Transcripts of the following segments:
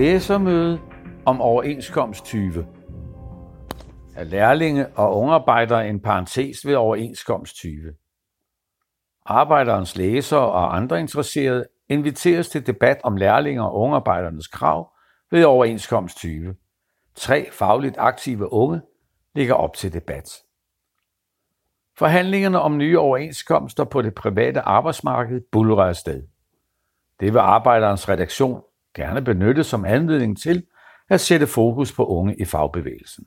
Læsermøde om overenskomst 20. Er lærlinge og ungarbejdere en parentes ved overenskomst 20. Arbejderens læsere og andre interesserede inviteres til debat om lærlinge og ungarbejdernes krav ved overenskomst 20. Tre fagligt aktive unge ligger op til debat. Forhandlingerne om nye overenskomster på det private arbejdsmarked bulrer afsted. Det vil arbejderens redaktion gerne benyttes som anledning til at sætte fokus på unge i fagbevægelsen.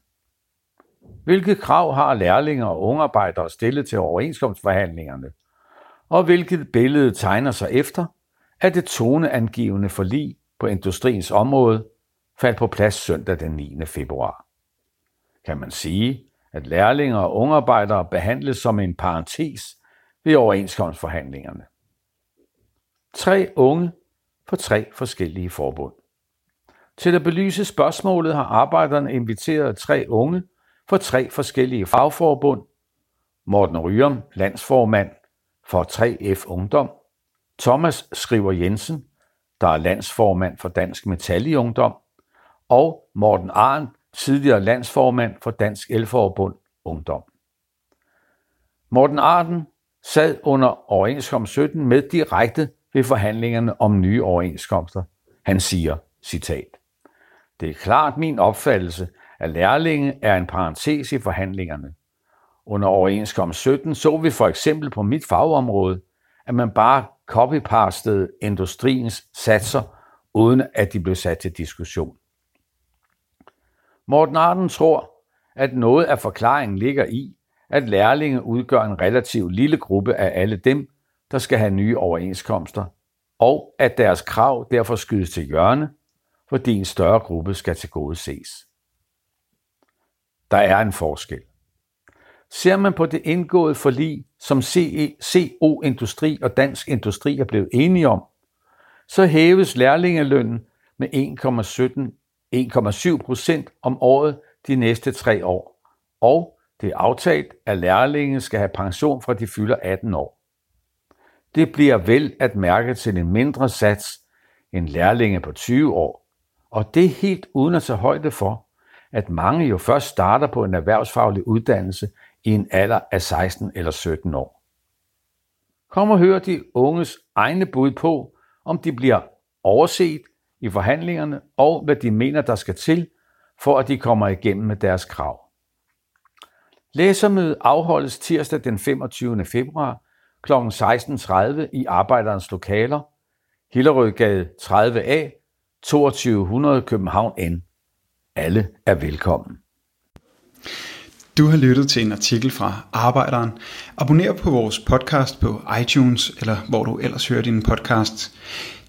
Hvilke krav har lærlinge og ungarbejdere stillet til overenskomstforhandlingerne? Og hvilket billede tegner sig efter, at det toneangivende forlig på industriens område faldt på plads søndag den 9. februar? Kan man sige, at lærlinge og ungarbejdere behandles som en parentes ved overenskomstforhandlingerne? Tre unge for tre forskellige forbund. Til at belyse spørgsmålet har arbejderne inviteret tre unge for tre forskellige fagforbund. Morten Ryum, landsformand for 3F Ungdom. Thomas Skriver Jensen, der er landsformand for Dansk Metal i Ungdom. Og Morten Arn, tidligere landsformand for Dansk Elforbund Ungdom. Morten Arden sad under overenskomst 17 med direkte ved forhandlingerne om nye overenskomster. Han siger, citat, Det er klart min opfattelse, at lærlinge er en parentes i forhandlingerne. Under overenskomst 17 så vi for eksempel på mit fagområde, at man bare copypastede industriens satser, uden at de blev sat til diskussion. Morten Arden tror, at noget af forklaringen ligger i, at lærlinge udgør en relativt lille gruppe af alle dem, der skal have nye overenskomster, og at deres krav derfor skydes til hjørne, fordi en større gruppe skal til gode ses. Der er en forskel. Ser man på det indgåede forlig, som CE, CO Industri og Dansk Industri er blevet enige om, så hæves lærlingelønnen med 1,17-1,7 procent om året de næste tre år, og det er aftalt, at lærlingen skal have pension fra de fylder 18 år. Det bliver vel at mærke til en mindre sats end lærlinge på 20 år, og det er helt uden at tage højde for, at mange jo først starter på en erhvervsfaglig uddannelse i en alder af 16 eller 17 år. Kom og hør de unges egne bud på, om de bliver overset i forhandlingerne, og hvad de mener, der skal til, for at de kommer igennem med deres krav. Læsermødet afholdes tirsdag den 25. februar kl. 16.30 i Arbejderens lokaler, Hillerødgade 30A, 2200 København N. Alle er velkommen. Du har lyttet til en artikel fra Arbejderen. Abonner på vores podcast på iTunes, eller hvor du ellers hører din podcast.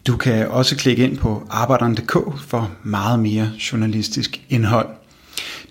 Du kan også klikke ind på arbejderen.dk for meget mere journalistisk indhold.